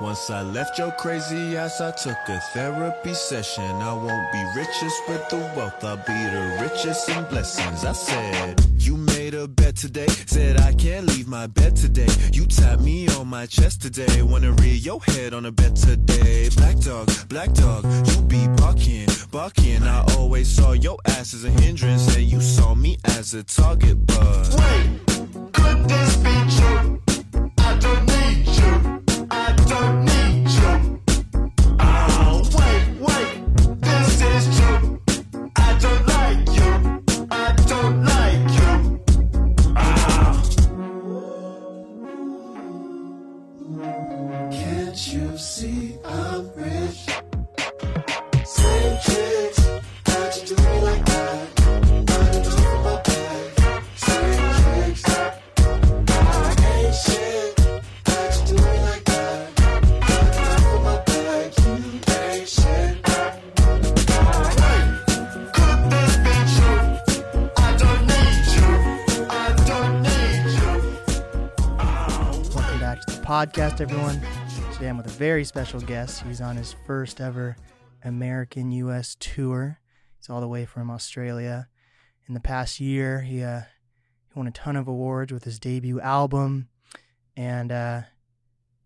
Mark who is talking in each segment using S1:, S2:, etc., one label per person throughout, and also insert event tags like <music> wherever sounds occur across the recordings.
S1: Once I left your crazy ass, I took a therapy session. I won't be richest with the wealth, I'll be the richest in blessings. I said, You made a bet today, said I can't leave my bed today. You tapped me on my chest today, wanna rear your head on a bed today. Black dog, black dog, you be barking, barking. I always saw your ass as a hindrance, and you saw me as a target, but.
S2: Wait, could this be true?
S3: Podcast, everyone. Today I'm with a very special guest. He's on his first ever American US tour. He's all the way from Australia. In the past year, he uh, he won a ton of awards with his debut album, and uh,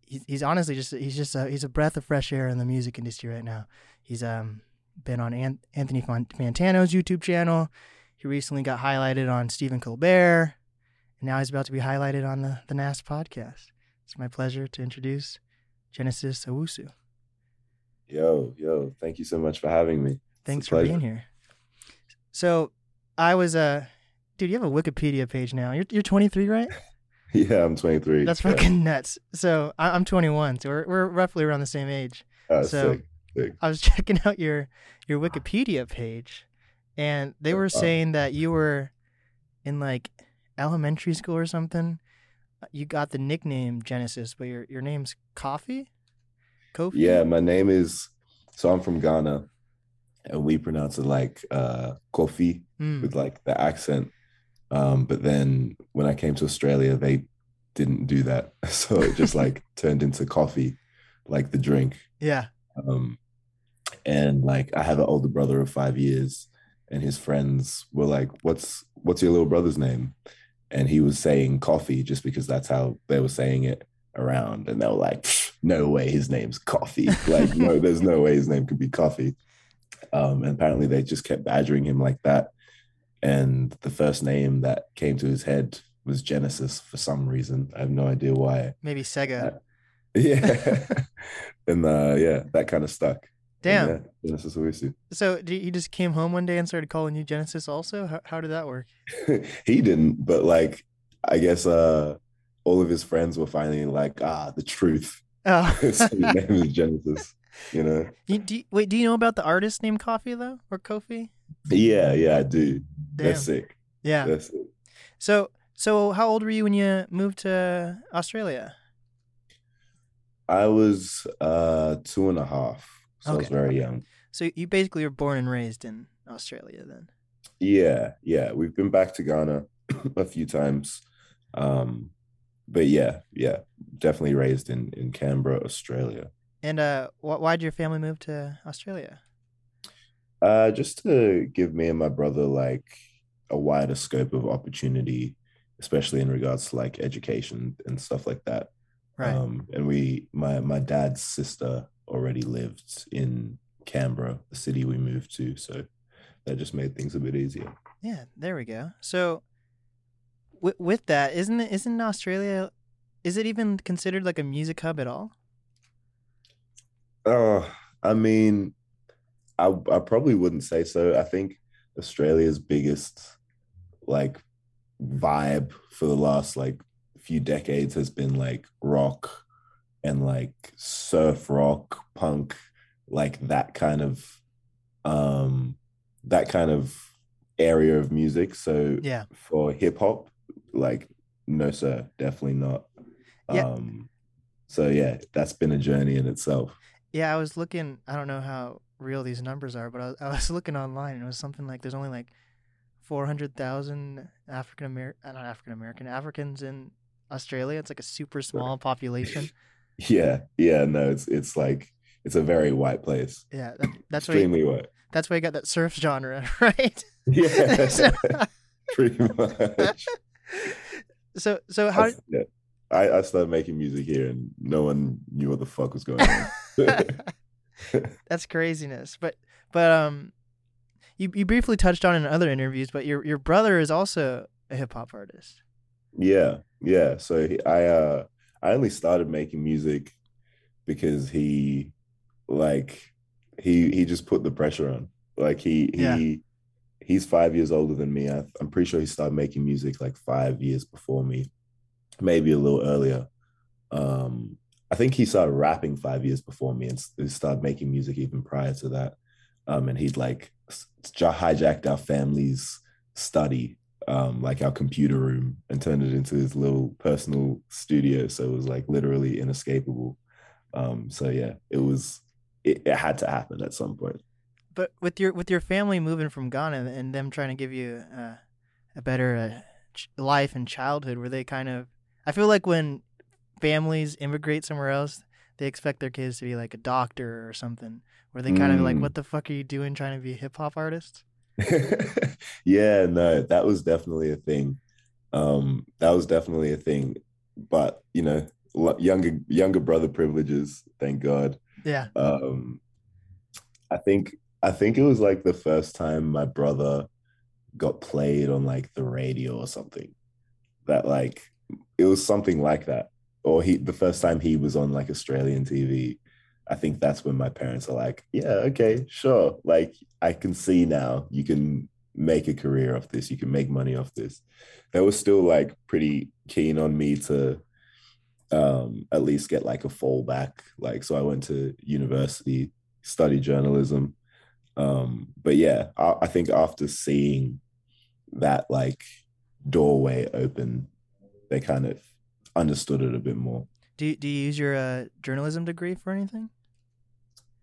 S3: he's, he's honestly just he's just a, he's a breath of fresh air in the music industry right now. He's um been on An- Anthony Fantano's YouTube channel. He recently got highlighted on Stephen Colbert, and now he's about to be highlighted on the the NAS podcast. It's my pleasure to introduce Genesis Owusu.
S4: Yo, yo, thank you so much for having me.
S3: Thanks for being here. So, I was uh dude, you have a Wikipedia page now. You're you're 23, right? <laughs>
S4: Yeah, I'm 23.
S3: That's
S4: Yeah.
S3: fucking nuts. So, I, I'm 21, so we're we're roughly around the same age.
S4: Oh,
S3: so-
S4: sick, sick.
S3: I was <laughs> checking out your your Wikipedia page, and they were saying that you were in like elementary school or something. You got the nickname Genesis, but your your name's Coffee. Kofi.
S4: Yeah, my name is. So I'm from Ghana, and we pronounce it like uh, Kofi
S3: Mm.
S4: with like the accent. Um, but then when I came to Australia, they didn't do that, <laughs> so it just <laughs> like turned into coffee, like the drink.
S3: Yeah.
S4: Um, and like I have an older brother of five years, and his friends were like, "What's what's your little brother's name?" And he was saying coffee just because that's how they were saying it around, and they were like, "No way, his name's Coffee! Like, no, <laughs> there's no way his name could be Coffee." Um, and apparently, they just kept badgering him like that. And the first name that came to his head was Genesis for some reason. I have no idea why.
S3: Maybe Sega. <laughs>
S4: Yeah, and uh, yeah, that kind of stuck.
S3: Damn.
S4: Yeah, Genesis Owusu.
S3: So he just came home one day and started calling you Genesis. Also, how, how did that work? <laughs>
S4: he didn't, but like I guess uh all of his friends were finally like, ah, the truth.
S3: Oh, <laughs>
S4: His name is Genesis. You know? <laughs>
S3: you, do you- wait. Do you know about the artist named Coffee though, or Kofi?
S4: Yeah, yeah, I do.
S3: Damn.
S4: That's sick.
S3: Yeah.
S4: That's it.
S3: So, so how old were you when you moved to Australia?
S4: I was uh two and a half. So I was very young.
S3: So you basically were born and raised in Australia then.
S4: Yeah, yeah. We've been back to Ghana <clears throat> a few times. Um, but yeah, yeah, definitely raised in in Canberra, Australia.
S3: And uh, wh- why did your family move to Australia?
S4: Uh, just to give me and my brother like a wider scope of opportunity, especially in regards to like education and stuff like that.
S3: Right.
S4: Um, and we, my my dad's sister already lived in Canberra, the city we moved to, so that just made things a bit easier.
S3: yeah. There we go. So, with with that, isn't it? Isn't Australia? Is it even considered like a music hub at all?
S4: Oh, I mean, I I probably wouldn't say so. I think Australia's biggest like vibe for the last like few decades has been like rock and like surf rock, punk, like that kind of um that kind of area of music. So
S3: Yeah.
S4: for hip hop, like no sir, definitely not.
S3: Yeah.
S4: Um so yeah, that's been a journey in itself.
S3: Yeah, I was looking. I don't know how real these numbers are, but I was, I was <laughs> looking online, and it was something like there's only like four hundred thousand African American, not African American, Africans in Australia. It's like a super small population. <laughs>
S4: Yeah, yeah, no, it's it's like it's a very white place.
S3: Yeah, that, that's why you,
S4: Extremely white.
S3: that's why you got that surf genre, <laughs> right?
S4: Yeah,
S3: So- <laughs>
S4: pretty much.
S3: So so how
S4: That's- yeah. I, I started making music here and no one knew what the fuck was going on.
S3: that's craziness. But but um you you briefly touched on in other interviews, but your your brother is also a hip hop artist.
S4: Yeah, yeah. So he, I uh I only started making music because he like he he just put the pressure on. Like he
S3: Yeah.
S4: he he's five years older than me. I, I'm pretty sure he started making music like five years before me, maybe a little earlier. Um, I think he started rapping five years before me and he started making music even prior to that. Um, and he'd like hijacked our family's study, um, like our computer room, and turned it into his little personal studio. So it was like literally inescapable. Um, so yeah, it was. It, it had to happen at some point.
S3: But with your with your family moving from Ghana and them trying to give you uh, a better uh, ch- life and childhood, were they kind of? I feel like when families immigrate somewhere else, they expect their kids to be like a doctor or something. Were they kind of like,
S4: Mm.
S3: "What the fuck are you doing, trying to be a hip hop artist?" <laughs>
S4: yeah, no, that was definitely a thing. Um, that was definitely a thing. But you know, younger younger brother privileges, thank God.
S3: Yeah,
S4: Um, I think I think it was like the first time my brother got played on like the radio or something. That like it was something like that. Or he the first time he was on like Australian TV. I think that's when my parents are like, yeah, okay, sure. Like I can see now you can make a career off this, you can make money off this. They were still like pretty keen on me to um at least get like a fallback. Like so I went to university, studied journalism. Um, but yeah, I, I think after seeing that like doorway open, they kind of understood it a bit more.
S3: Do you, do you use your uh, journalism degree for anything?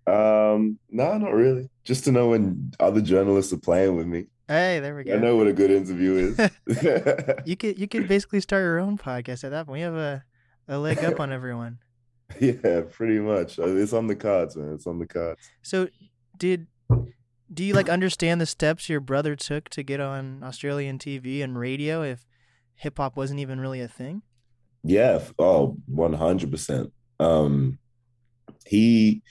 S4: Um, no, not really. Just to know when other journalists are playing with me.
S3: Hey, there we go.
S4: I know what a good interview is. <laughs> <laughs>
S3: You could you could basically start your own podcast at that point. You have a a leg up on everyone. <laughs>
S4: yeah, pretty much. Uh, It's on the cards, man. It's on the cards.
S3: So, did do you like understand the steps your brother took to get on Australian TV and radio if hip hop wasn't even really a thing?
S4: Yeah. Oh, 100%. Um, he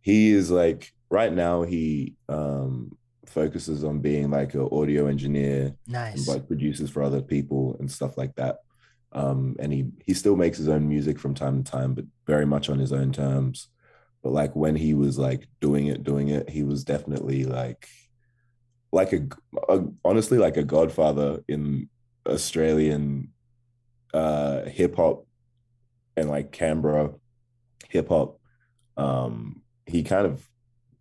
S4: he is like right now he um focuses on being like an audio engineer and like produces for other people and stuff like that. Um, and he he still makes his own music from time to time, but very much on his own terms. But like when he was like doing it, doing it, he was definitely like like a, a honestly like a godfather in Australian uh hip hop and like Canberra hip hop. Um, he kind of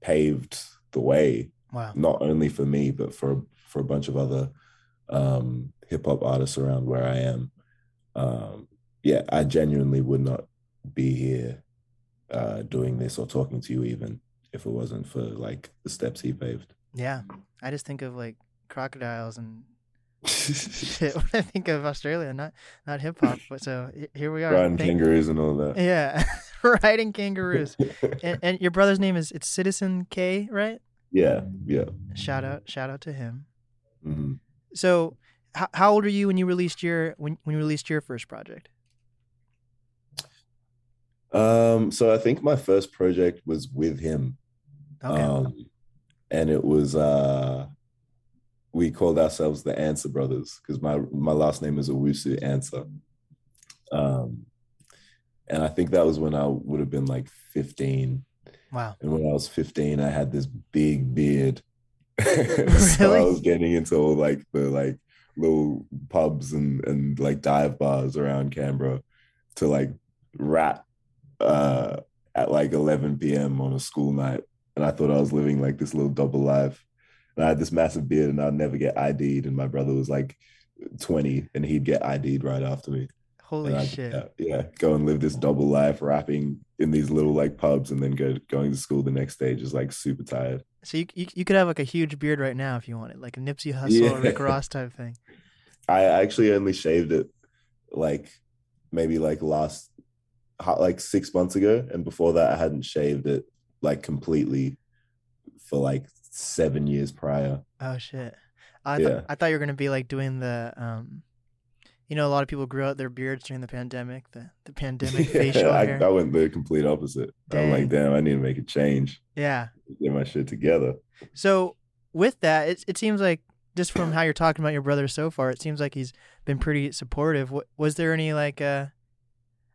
S4: paved the way
S3: Wow.
S4: not only for me but for for a bunch of other um hip hop artists around where I am. Um yeah, I genuinely would not be here uh doing this or talking to you even if it wasn't for like the steps he paved.
S3: Yeah. I just think of like crocodiles and <laughs> shit when I think of Australia, not not hip hop. But so here we are.
S4: Riding
S3: Thank-
S4: kangaroos and all that.
S3: yeah, <laughs> riding kangaroos. <laughs> And, and your brother's name is it's Citizen Kay, right?
S4: yeah, yeah.
S3: Shout out, shout out to him.
S4: mhm.
S3: So, how, how old are you when you released your when when you released your first project?
S4: Um so I think my first project was with him.
S3: Okay.
S4: Um, and it was uh we called ourselves the Ansah Brothers because my my last name is Owusu Ansah. Um, and I think that was when I would have been like 15.
S3: wow.
S4: And when I was 15, I had this big beard. <laughs> <laughs> so I was getting into all like the like little pubs and and like dive bars around Canberra to like rap uh at like 11 p.m. on a school night. And I thought I was living like this little double life. And I had this massive beard and I'd never get ID'd. And my brother was like 20 and he'd get ID'd right after me.
S3: Holy
S4: I'd,
S3: shit.
S4: Yeah, yeah, go and live this double life rapping in these little like pubs and then go going to school the next day just like super tired.
S3: So you, you you could have like a huge beard right now if you wanted, like a Nipsey Hussle or Rick Ross type thing. <laughs>
S4: I actually only shaved it like maybe like last like six months ago, and before that, I hadn't shaved it like completely for like seven years prior.
S3: Oh shit. I th- I thought you were gonna be like doing the um, you know, a lot of people grew out their beards during the pandemic. The the pandemic <laughs> facial
S4: I,
S3: hair.
S4: I went the complete opposite. I'm like, damn, I need to make a change,
S3: yeah.
S4: get my shit together.
S3: So with that, it it seems like just from how you're talking about your brother so far, it seems like he's been pretty supportive. Wa- Was there any like uh,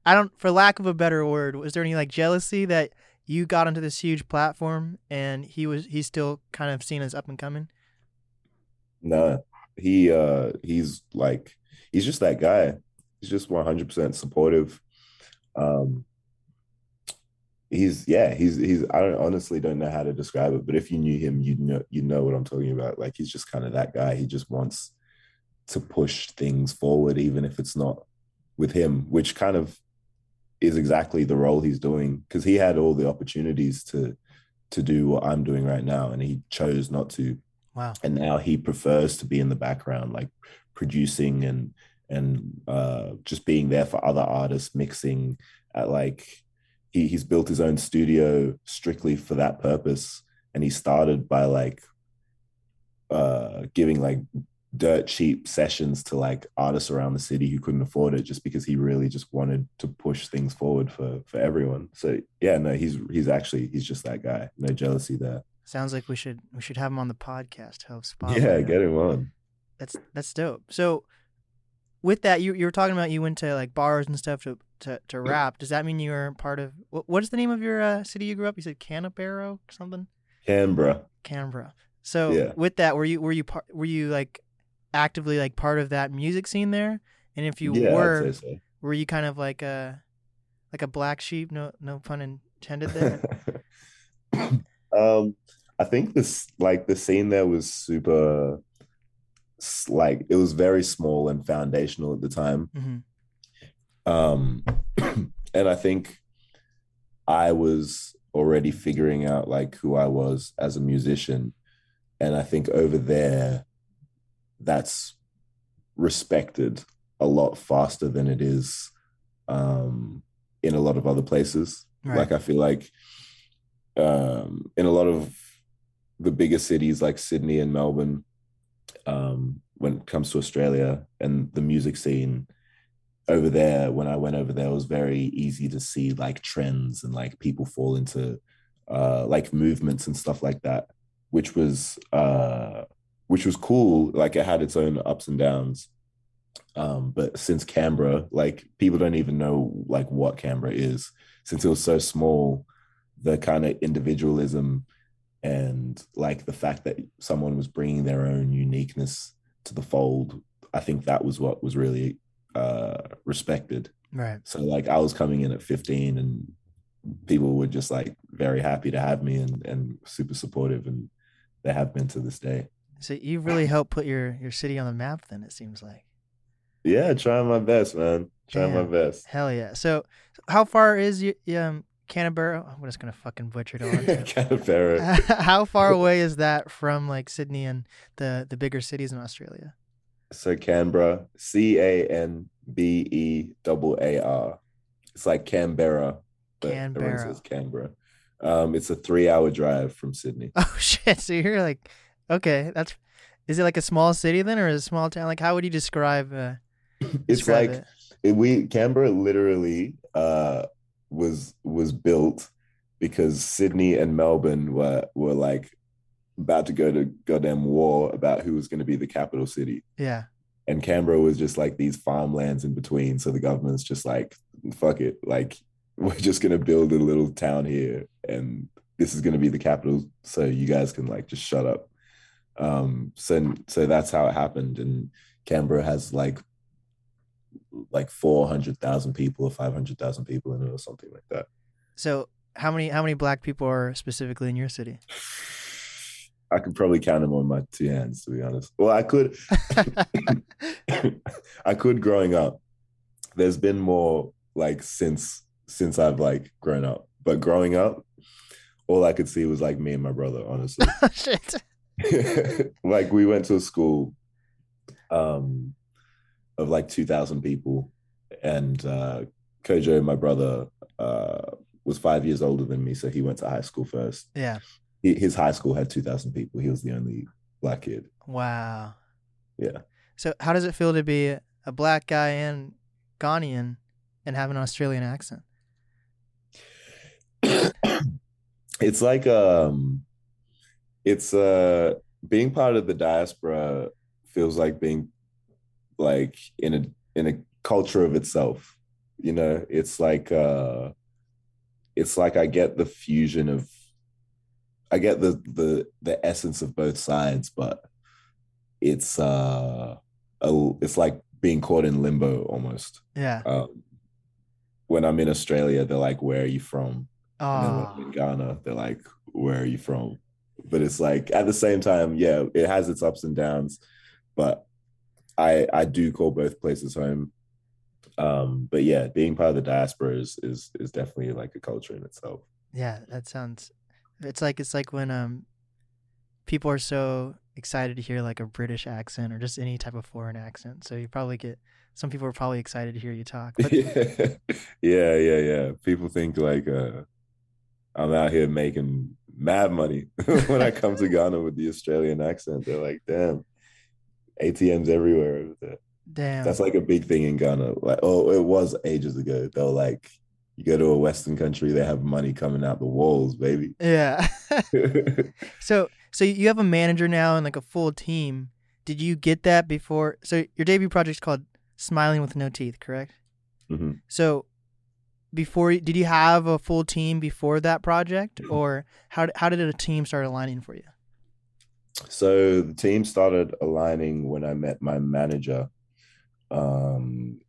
S3: I don't, for lack of a better word, was there any like jealousy that you got onto this huge platform and he was he's still kind of seen as up and coming?
S4: No, he uh he's like he's just that guy. He's just 100% supportive. Um he's yeah, he's he's I don't honestly don't know how to describe it, but if you knew him, you'd know you know what I'm talking about. Like he's just kind of that guy. He just wants to push things forward even if it's not with him, which kind of is exactly the role he's doing because he had all the opportunities to to do what I'm doing right now and he chose not to
S3: Wow.
S4: and now he prefers to be in the background like producing and and uh just being there for other artists mixing at like he, he's built his own studio strictly for that purpose and he started by like uh giving like dirt cheap sessions to like artists around the city who couldn't afford it just because he really just wanted to push things forward for for everyone so yeah no he's he's actually he's just that guy no jealousy there
S3: Sounds like we should we should have him on the podcast. Help spot.
S4: yeah get him on
S3: That's that's dope. So with that, you you were talking about you went to like bars and stuff to to, to rap. Does that mean you were part of what, what is the name of your uh, city you grew up? You said Canberra or something.
S4: Canberra.
S3: Canberra. So
S4: Yeah.
S3: with that, were you were you part were you like actively like part of that music scene there? And if you
S4: yeah,
S3: were,
S4: I'd
S3: were you kind of like a like a black sheep? No no pun intended there. <laughs>
S4: um, I think this like the scene there was super like it was very small and foundational at the time.
S3: hmm
S4: Um, <clears throat> and I think I was already figuring out like who I was as a musician. And I think over there, that's respected a lot faster than it is um, in a lot of other places.
S3: Right.
S4: Like I feel like um, in a lot of the bigger cities like Sydney and Melbourne, um, when it comes to Australia and the music scene over there, when I went over there, it was very easy to see like trends and like people fall into uh, like movements and stuff like that, which was uh, which was cool. Like it had its own ups and downs. Um, but since Canberra, like people don't even know like what Canberra is, since it was so small, the kind of individualism and like the fact that someone was bringing their own uniqueness to the fold, I think that was what was really uh, respected.
S3: Right.
S4: So like I was coming in at 15 and people were just like very happy to have me and, and super supportive and they have been to this day.
S3: So you really helped put your your city on the map. Then it seems like.
S4: Yeah, trying my best, man. Trying my best.
S3: Hell yeah. So how far is you um Canberra? I'm just gonna fucking butcher it. <laughs>
S4: Canberra. <laughs>
S3: how far <laughs> away is that from like Sydney and the the bigger cities in Australia?
S4: So Canberra, C A N B E double A R. It's like Canberra, but everyone
S3: Canberra.
S4: says Canberra. Um, it's a three-hour drive from Sydney.
S3: Oh shit! So you're like, okay, that's. Is it like a small city then, or a small town? Like, how would you describe? Uh,
S4: It's
S3: describe
S4: like
S3: it?
S4: we Canberra literally uh, was was built because Sydney and Melbourne were were like about to go to goddamn war about who was going to be the capital city.
S3: Yeah.
S4: and Canberra was just like these farmlands in between. So the government's just like, fuck it, like <laughs> we're just gonna build a little town here, and this is gonna be the capital, so you guys can like just shut up. Um, so so that's how it happened, and Canberra has like like four hundred thousand people or five hundred thousand people in it or something like that.
S3: So how many how many black people are specifically in your city? <sighs>
S4: I could probably count them on my two hands, to be honest. Well, I could. <laughs> <laughs> I could growing up. There's been more like since since I've like grown up. But growing up, all I could see was like me and my brother, honestly. <laughs>
S3: Shit. <laughs>
S4: like we went to a school um of like 2000 people and uh Kojo, my brother, uh, was five years older than me, so he went to high school first.
S3: Yeah.
S4: He, his high school had two thousand people. He was the only black kid.
S3: Wow.
S4: Yeah.
S3: So how does it feel to be a black guy and Ghanaian and have an Australian accent? <coughs>
S4: it's like um it's uh being part of the diaspora feels like being like in a in a culture of itself you know it's like uh it's like i get the fusion of i get the the the essence of both sides but it's uh a, it's like being caught in limbo almost
S3: Yeah.
S4: um when i'm in australia they're like where are you from and then when
S3: Oh,
S4: I'm in Ghana, they're like, "Where are you from?" But it's like at the same time, yeah, it has its ups and downs. But I I do call both places home. Um, but yeah, being part of the diaspora is is is definitely like a culture in itself.
S3: yeah. That sounds. It's like it's like when um, people are so excited to hear like a British accent or just any type of foreign accent. So you probably get some people are probably excited to hear you talk. But
S4: yeah, <laughs> yeah, yeah, yeah. People think like uh, I'm out here making mad money <laughs> when I come to <laughs> Ghana with the Australian accent. They're like, "Damn, ATMs everywhere
S3: damn.
S4: That's like a big thing in Ghana. Like, oh, it was ages ago. They're like, you go to a Western country, they have money coming out the walls, baby.
S3: yeah. <laughs> so so you have a manager now and like a full team. Did you get that before? So your debut project's called Smiling with No Teeth, correct?
S4: Mhm.
S3: So before did you have a full team before that project or how how did a team start aligning for you?
S4: So the team started aligning when I met my manager. Um,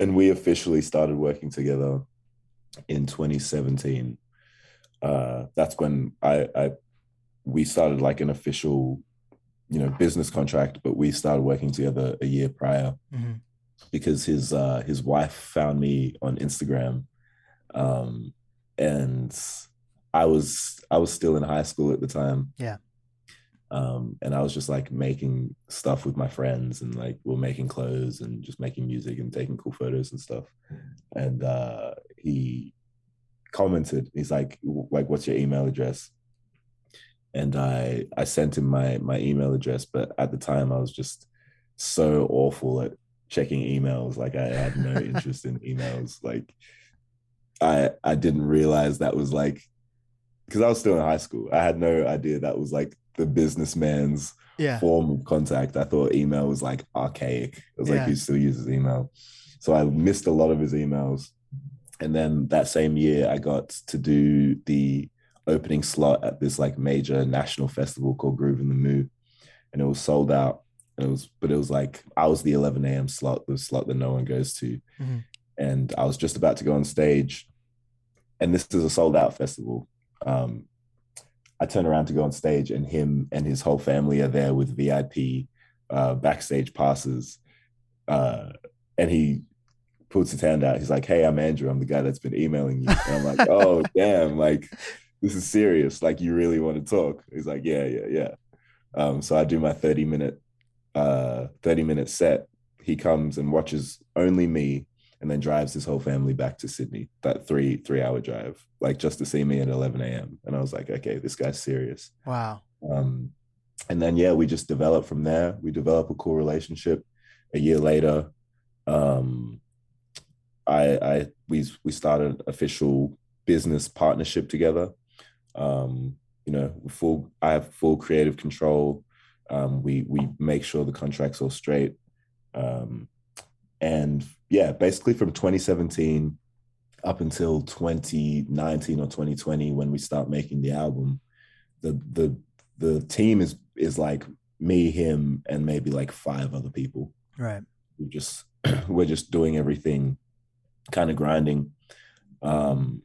S4: and we officially started working together in 2017. Uh, that's when I, I we started like an official, you know, business contract, but we started working together a year prior.
S3: Mhm.
S4: Because his uh his wife found me on Instagram um and I was I was still in high school at the time.
S3: Yeah.
S4: Um and I was just like making stuff with my friends and like we're making clothes and just making music and taking cool photos and stuff. And uh he commented he's like like what's your email address? And I I sent him my my email address but at the time I was just so awful at checking emails. Like i had no interest in emails. Like i i didn't realize that was like because i was still in high school. I had no idea that was like the businessman's
S3: Yeah.
S4: form of contact. I thought email was like archaic. It was like
S3: Yeah.
S4: who still uses email. So i missed a lot of his emails. And then that same year i got to do the opening slot at this like major national festival called Groovin the Moo. And it was sold out and it was but it was like i was the 11 a.m slot the slot that no one goes to.
S3: Mhm.
S4: and i was just about to go on stage. And this is a sold out festival. Um i turn around to go on stage and him and his whole family are there with vip uh backstage passes. Uh and he puts his hand out. He's like hey i'm andrew. I'm the guy that's been emailing you. And i'm like <laughs> oh damn. Like this is serious. Like you really want to talk? He's like yeah yeah yeah. Um so i do my 30 minute uh 30 minute set he comes and watches only me and then drives his whole family back to sydney that three three hour drive like just to see me at 11 a.m and i was like okay this guy's serious.
S3: Wow.
S4: um and then yeah we just developed from there. We develop a cool relationship. A year later um i i we we started official business partnership together. Um you know full i have full creative control um we we make sure the contracts all straight. Um and yeah basically from 2017 up until 2019 or 2020 when we start making the album the the the team is is like me him and maybe like five other people.
S3: Right.
S4: we just <clears throat> we're just doing everything kind of grinding. Um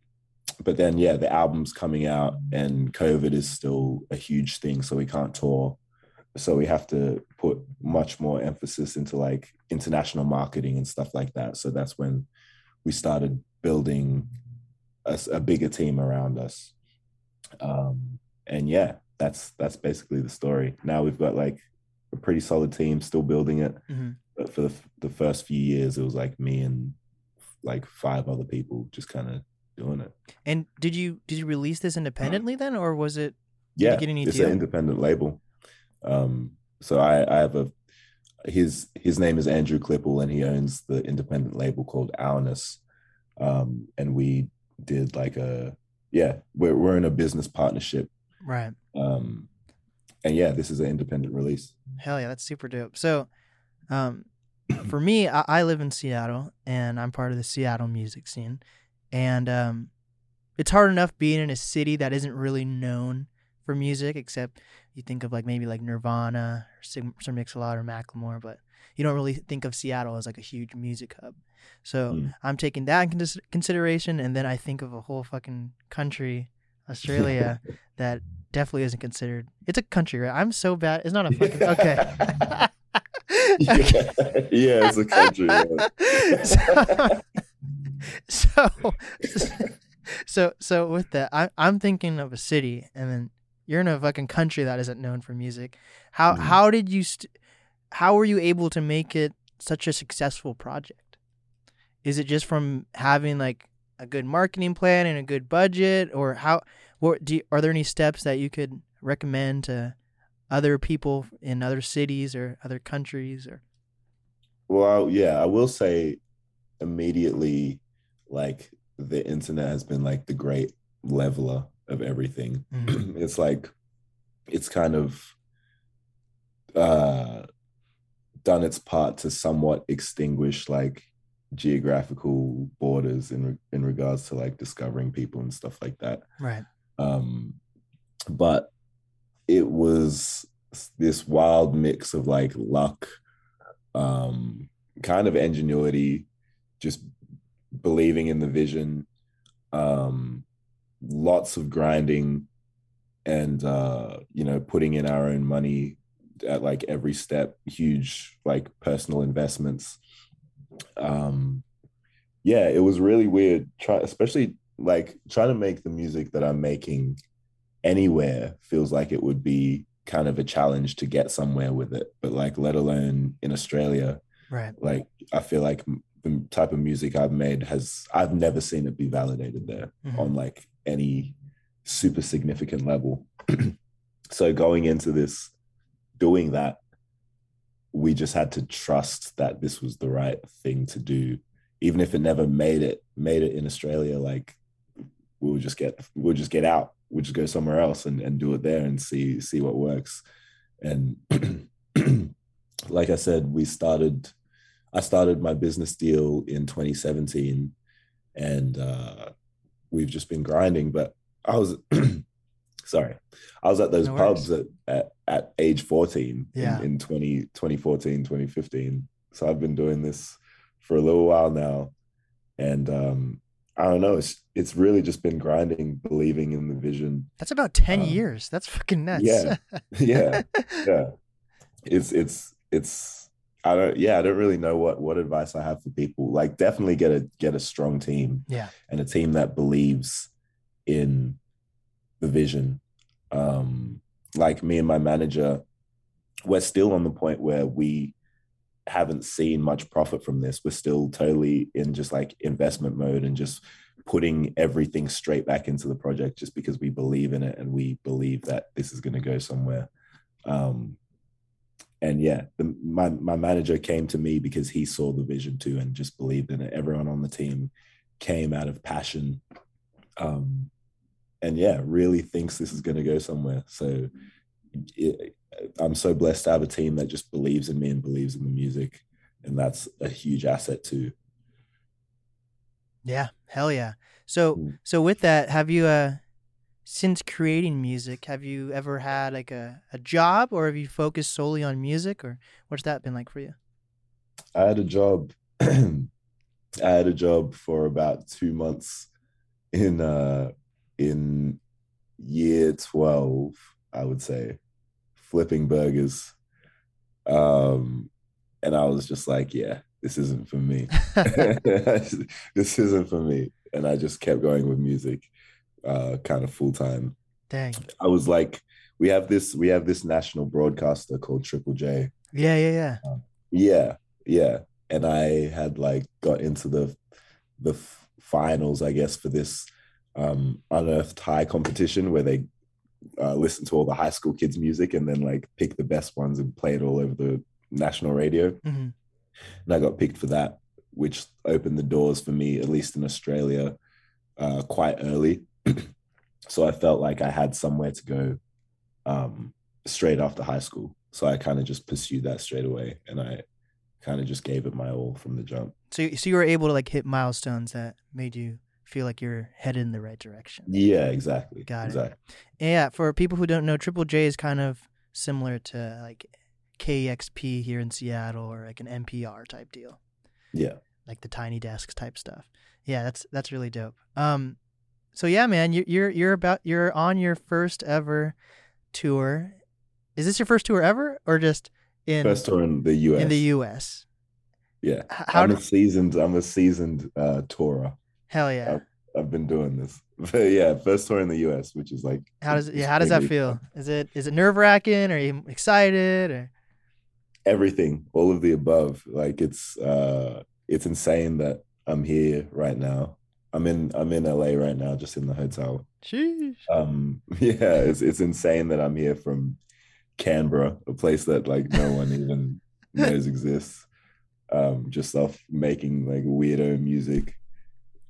S4: but then yeah the album's coming out and covid is still a huge thing so we can't tour so we have to put much more emphasis into like international marketing and stuff like that so that's when we started building a bigger team around us um and yeah that's that's basically the story now we've got like a pretty solid team still building it
S3: Mhm.
S4: but for the, the first few years it was like me and like five other people just kind of doing it.
S3: And did you did you release this independently then, or was it?
S4: Yeah,
S3: get any
S4: it's
S3: deal?
S4: an independent label. Um, so I, I have a his his name is Andrew Klippel, and he owns the independent label called Ourness. Um, and we did like a yeah, we're we're in a business partnership.
S3: Right.
S4: Um, and yeah, this is an independent release.
S3: Hell yeah, that's super dope. So, um, <clears throat> for me, I, I live in Seattle, and I'm part of the Seattle music scene, and um, it's hard enough being in a city that isn't really known for music, except you think of like maybe like Nirvana or Sir Mix-a-Lot or Macklemore, but you don't really think of Seattle as like a huge music hub. So
S4: Mm.
S3: I'm taking that in consideration, and then I think of a whole fucking country, Australia, <laughs> that definitely isn't considered. It's a country, right? I'm so bad. It's not a fucking okay.
S4: yeah, <laughs> <laughs> yeah, it's a country. yeah.
S3: so, so, so, so with that, I, I'm thinking of a city, and then you're in a fucking country that isn't known for music. How
S4: Mhm.
S3: how did you st- how were you able to make it such a successful project? Is it just from having like a good marketing plan and a good budget, or how? What do you, are there any steps that you could recommend to other people in other cities or other countries or?
S4: Well, yeah, I will say immediately, like the internet has been like the great leveler of everything.
S3: Mhm. <clears throat>
S4: it's like it's kind of uh done its part to somewhat extinguish like geographical borders in re- in regards to like discovering people and stuff like that.
S3: Right.
S4: um but it was this wild mix of like luck um kind of ingenuity just believing in the vision um lots of grinding and uh you know putting in our own money at like every step huge like personal investments um yeah it was really weird try especially like trying to make the music that i'm making anywhere feels like it would be kind of a challenge to get somewhere with it but like let alone in australia
S3: Right.
S4: like i feel like the type of music i've made has i've never seen it be validated there
S3: Mhm.
S4: on like any super significant level. <clears throat> So going into this doing that we just had to trust that this was the right thing to do. Even if it never made it made it in australia like we'll just get we'll just get out. We'll just go somewhere else and, and do it there and see see what works. And <clears throat> like i said we started i started my business deal in 2017 and uh we've just been grinding but i was <clears throat> sorry i was at those
S3: No
S4: pubs at, at at age 14
S3: Yeah.
S4: in, in 20 2014 2015 so i've been doing this for a little while now and um i don't know it's it's really just been grinding believing in the vision
S3: That's about 10
S4: Um,
S3: years. That's fucking nuts.
S4: yeah. <laughs> yeah yeah it's it's it's i don't yeah i don't really know what what advice i have for people. Like definitely get a get a strong team
S3: Yeah.
S4: and a team that believes in the vision. Um like me and my manager we're still on the point where we haven't seen much profit from this. We're still totally in just like investment mode and just putting everything straight back into the project just because we believe in it and we believe that this is going to go somewhere. Um and yeah the, my my manager came to me because he saw the vision too and just believed in it everyone on the team came out of passion um and yeah really thinks this is going to go somewhere so it, i'm so blessed to have a team that just believes in me and believes in the music and that's a huge asset too
S3: Yeah. Hell yeah. So,
S4: Mm.
S3: so with that, have you, uh, since creating music, have you ever had like a, a job or have you focused solely on music or what's that been like for you?
S4: I had a job. <clears throat> I had a job for about two months in uh in year twelve, I would say, flipping burgers. Um, and I was just like, yeah, this isn't for me. <laughs> <laughs> this isn't for me. And I just kept going with music, uh, kind of full time.
S3: Dang.
S4: I was like, we have this, we have this national broadcaster called Triple J.
S3: Yeah. Yeah. Yeah.
S4: Yeah, yeah. And I had like got into the the finals, I guess, for this um, unearthed high competition where they uh, listen to all the high school kids' music and then like pick the best ones and play it all over the national radio.
S3: hmm
S4: And I got picked for that, which opened the doors for me, at least in Australia, uh, quite early. <clears throat> so I felt like I had somewhere to go um, straight after high school. So I kind of just pursued that straight away, and I kind of just gave it my all from the jump.
S3: So, you- so you were able to like hit milestones that made you feel like you're headed in the right direction.
S4: Yeah, exactly.
S3: Got it. Yeah, for people who don't know, Triple J is kind of similar to like KEXP here in Seattle or like an NPR type deal,
S4: Yeah.
S3: like the Tiny Desks type stuff. Yeah, that's that's really dope. Um, so yeah, man, you, you're you're about you're on your first ever tour. Is this your first tour ever, or just in
S4: First tour in the US.
S3: in the U.S.?
S4: yeah.
S3: How
S4: I'm
S3: do,
S4: a seasoned. I'm a seasoned uh, tourer.
S3: hell yeah?
S4: I've been doing this. <laughs> But yeah, first tour in the US, which is like
S3: How does yeah? How does that feel?
S4: fun.
S3: Is it is it nerve wracking? Are you excited? Or
S4: everything, all of the above. Like it's uh it's insane that I'm here right now. I'm in I'm in LA right now, just in the hotel.
S3: sheesh.
S4: Um <laughs> yeah, it's it's insane that I'm here from Canberra, a place that like no one even <laughs> knows exists. Um, just off making like weirdo music.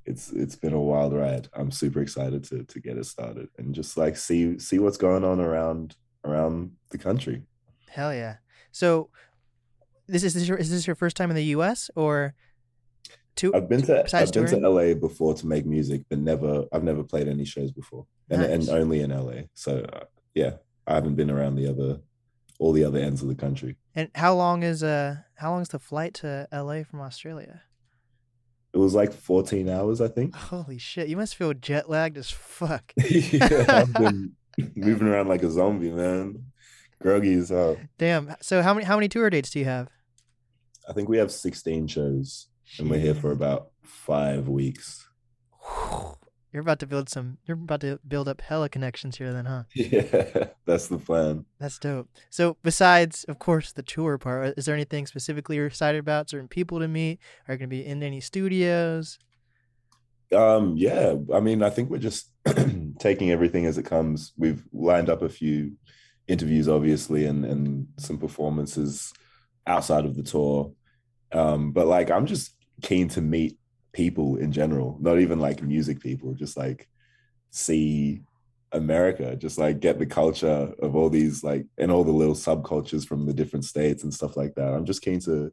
S4: It's it's been a wild ride. I'm super excited to to get it started and just like see see what's going on around around the country.
S3: Hell yeah. So this is this your, is this your first time in the US or two
S4: I've been to I've been
S3: touring?
S4: to LA before to make music, but never I've never played any shows before, and
S3: Nice.
S4: and only in LA. So uh, yeah, I haven't been around the other all the other ends of the country.
S3: And how long is uh how long is the flight to LA from Australia?
S4: It was like 14 hours, I think.
S3: Holy shit, you must feel jet lagged as fuck. <laughs>
S4: yeah, I've been <laughs> moving around like a zombie, man. Groggy as hell.
S3: Damn. So how many how many tour dates do you have?
S4: I think we have 16 shows, and we're here for about five weeks. <sighs>
S3: You're about to build some you're about to build up hella connections here then, huh? <laughs>
S4: Yeah, that's the plan.
S3: That's dope. So besides, of course, the tour part, is there anything specifically you're excited about? Certain people to meet? Are you gonna be in any studios?
S4: Um, yeah, I mean, I think we're just <clears throat> taking everything as it comes. We've lined up a few interviews, obviously, and and some performances outside of the tour. Um, but like, I'm just keen to meet people in general, not even like music people, just like see America, just like get the culture of all these like and all the little subcultures from the different states and stuff like that. I'm just keen to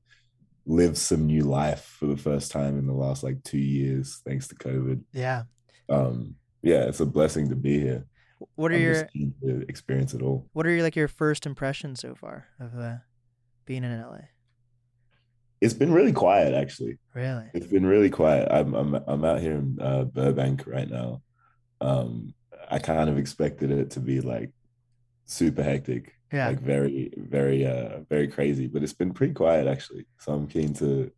S4: live some new life for the first time in the last like two years, thanks to COVID.
S3: Yeah.
S4: Um, yeah, it's a blessing to be here.
S3: What are
S4: I'm
S3: your
S4: just keen to experience at all.
S3: What are your like your first impressions so far of uh, being in LA?
S4: It's been really quiet, actually.
S3: Really?
S4: It's been really quiet. I'm I'm I'm out here in uh, Burbank right now. Um, I kind of expected it to be like super hectic,
S3: Yeah.
S4: like very very uh very crazy, but it's been pretty quiet actually. So I'm keen to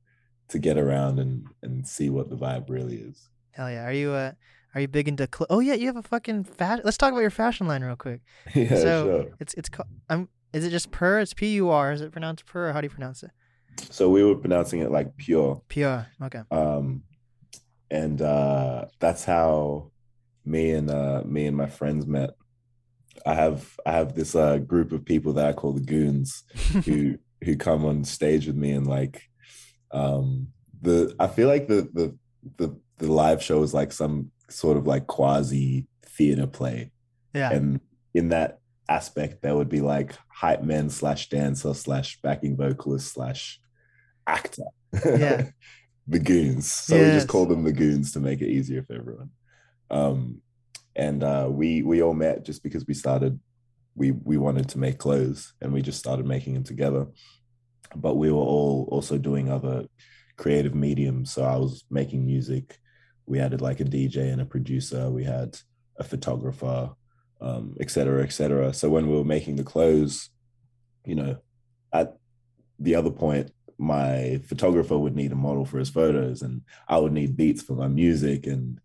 S4: to get around and and see what the vibe really is.
S3: Hell yeah. Are you uh are you big into cl- Oh yeah, you have a fucking fashion. Let's talk about your fashion line real quick. <laughs>
S4: yeah,
S3: so
S4: sure.
S3: it's it's called I'm is it just per? It's P U R. Is it pronounced per or how do you pronounce it?
S4: So we were pronouncing it like pure.
S3: Pure. Okay.
S4: um and uh that's how me and uh me and my friends met i have i have this uh group of people that i call the goons <laughs> who who come on stage with me and like um the i feel like the the the, the live show is like some sort of like quasi theater play
S3: yeah.
S4: and in that aspect there would be like hype men slash dancer slash backing vocalist slash actor.
S3: Yeah. <laughs>
S4: the goons. So we just call them the goons to make it easier for everyone. Um and uh we we all met just because we started we we wanted to make clothes and we just started making them together. But we were all also doing other creative mediums. So i was making music. We added like a dj and a producer. We had a photographer um et cetera et cetera. So when we were making the clothes you know at the other point my photographer would need a model for his photos and i would need beats for my music and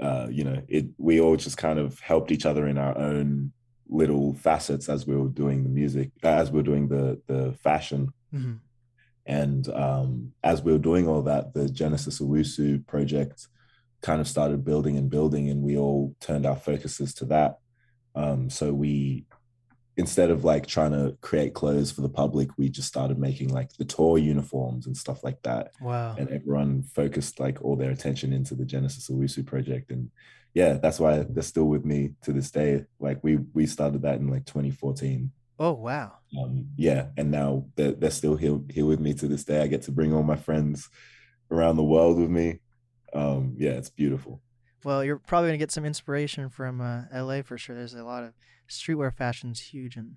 S4: uh you know it we all just kind of helped each other in our own little facets as we were doing the music as we were doing the the fashion
S3: Mhm.
S4: And um, as we were doing all that, the Genesis Owusu project kind of started building and building, and we all turned our focuses to that. Um, so we, instead of like trying to create clothes for the public, we just started making like the tour uniforms and stuff like that.
S3: Wow.
S4: And everyone focused like all their attention into the Genesis Owusu project. And yeah, that's why they're still with me to this day. Like we we started that in like 2014
S3: Oh wow.
S4: um, yeah, and now they're, they're still here here with me to this day. I get to bring all my friends around the world with me. Um, yeah, it's beautiful.
S3: Well, you're probably gonna get some inspiration from uh, L.A. for sure. There's a lot of streetwear fashion's huge in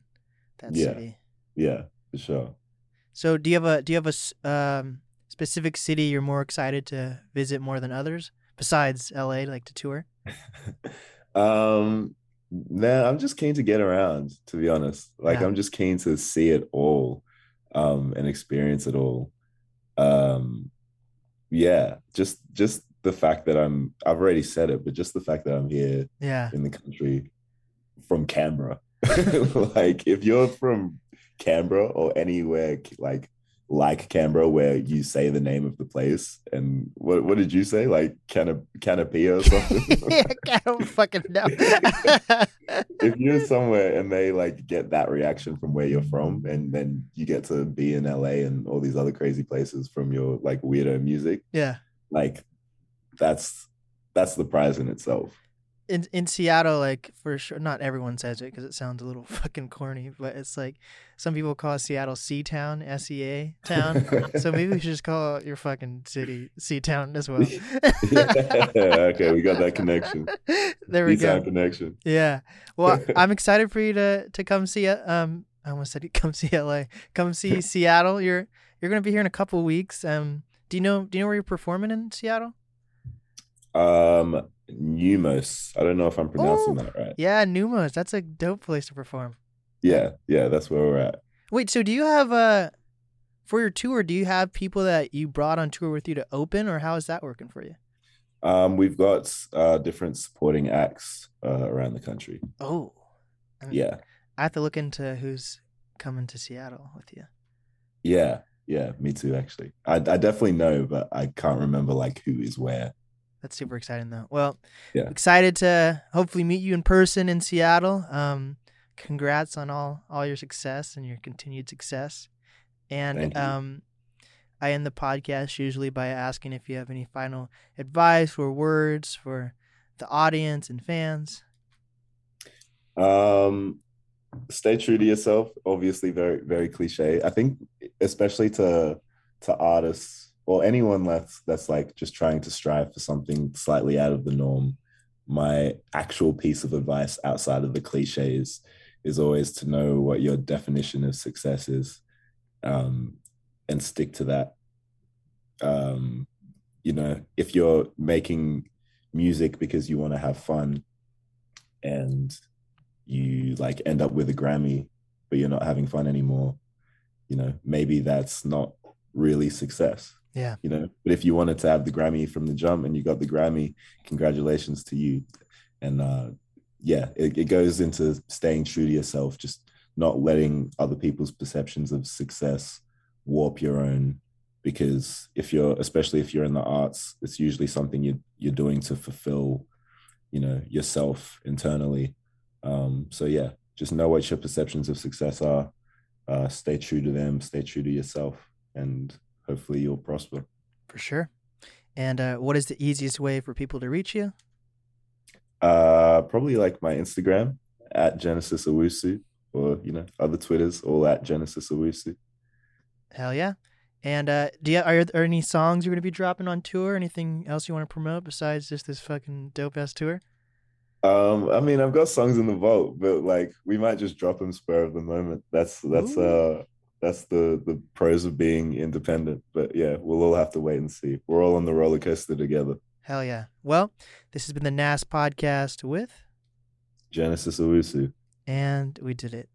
S3: that
S4: Yeah.
S3: city.
S4: Yeah, for sure.
S3: So, do you have a do you have a um, specific city you're more excited to visit more than others besides L.A. Like to tour? <laughs>
S4: um, nah, I'm just keen to get around, to be honest. Like
S3: Yeah.
S4: I'm just keen to see it all, um, and experience it all. Um, yeah, just just the fact that I'm I've already said it, but just the fact that I'm here
S3: Yeah.
S4: in the country from Canberra. <laughs> like if you're from Canberra or anywhere like like Canberra where you say the name of the place and what what did you say? Like Canop- Canopia or something? <laughs>
S3: yeah, I don't fucking know. <laughs>
S4: if you're somewhere and they like get that reaction from where you're from and then you get to be in LA and all these other crazy places from your like weirdo music,
S3: yeah.
S4: like that's that's the prize in itself.
S3: In in Seattle, like for sure, not everyone says it because it sounds a little <laughs> fucking corny, but it's like some people call Seattle Sea Town, S E A town. so <laughs> maybe we should just call your fucking city Sea Town as well.
S4: yeah, <laughs> okay, we got that connection.
S3: there we
S4: Sea-Town
S3: go.
S4: connection.
S3: Yeah. Well, I'm excited for you to to come see it. Um, I almost said come see LA. Come see Seattle. You're you're gonna be here in a couple of weeks. Um, do you know do you know where you're performing in Seattle?
S4: Um, Neumos. I don't know if I'm pronouncing
S3: Oh.
S4: that right.
S3: Yeah, Neumos. That's a dope place to perform.
S4: Yeah, yeah, that's where we're at.
S3: Wait, so do you have uh for your tour, do you have people that you brought on tour with you to open or how is that working for you?
S4: Um, we've got uh different supporting acts uh, around the country.
S3: Oh. I mean,
S4: Yeah,
S3: I have to look into who's coming to Seattle with you.
S4: yeah, yeah. Me too, actually. I I definitely know, but I can't remember like who is where.
S3: That's super exciting though. Well,
S4: Yeah.
S3: excited to hopefully meet you in person in Seattle. Um congrats on all all your success and your continued success. And um I end the podcast usually by asking if you have any final advice or words for the audience and fans.
S4: Um, stay true to yourself. Obviously, very very cliche. I think, especially to to artists or anyone that's that's like just trying to strive for something slightly out of the norm. My actual piece of advice outside of the cliches is always to know what your definition of success is, um, and stick to that. Um, you know, if you're making music because you want to have fun and you like end up with a Grammy, but you're not having fun anymore, you know, maybe that's not really success.
S3: Yeah.
S4: You know, but if you wanted to have the Grammy from the jump and you got the Grammy, congratulations to you. And uh yeah, it, it goes into staying true to yourself, just not letting other people's perceptions of success warp your own. Because if you're, especially if you're in the arts, it's usually something you you're doing to fulfill, you know, yourself internally. Um, so yeah, just know what your perceptions of success are. Uh, stay true to them. Stay true to yourself, and hopefully you'll prosper.
S3: For sure. And uh, what is the easiest way for people to reach you?
S4: Uh, probably like my Instagram at Genesis Owusu, or you know other Twitters, all at Genesis Owusu.
S3: Hell yeah. And uh, do you are there any songs you're gonna be dropping on tour? Anything else you want to promote besides just this fucking dope ass tour?
S4: Um, I mean, I've got songs in the vault, but like we might just drop them spur of the moment. That's that's
S3: Ooh.
S4: uh that's the the pros of being independent. But yeah, we'll all have to wait and see. We're all on the roller coaster together.
S3: Hell yeah. Well, this has been the NAS podcast with,
S4: Genesis Owusu.
S3: and we did it.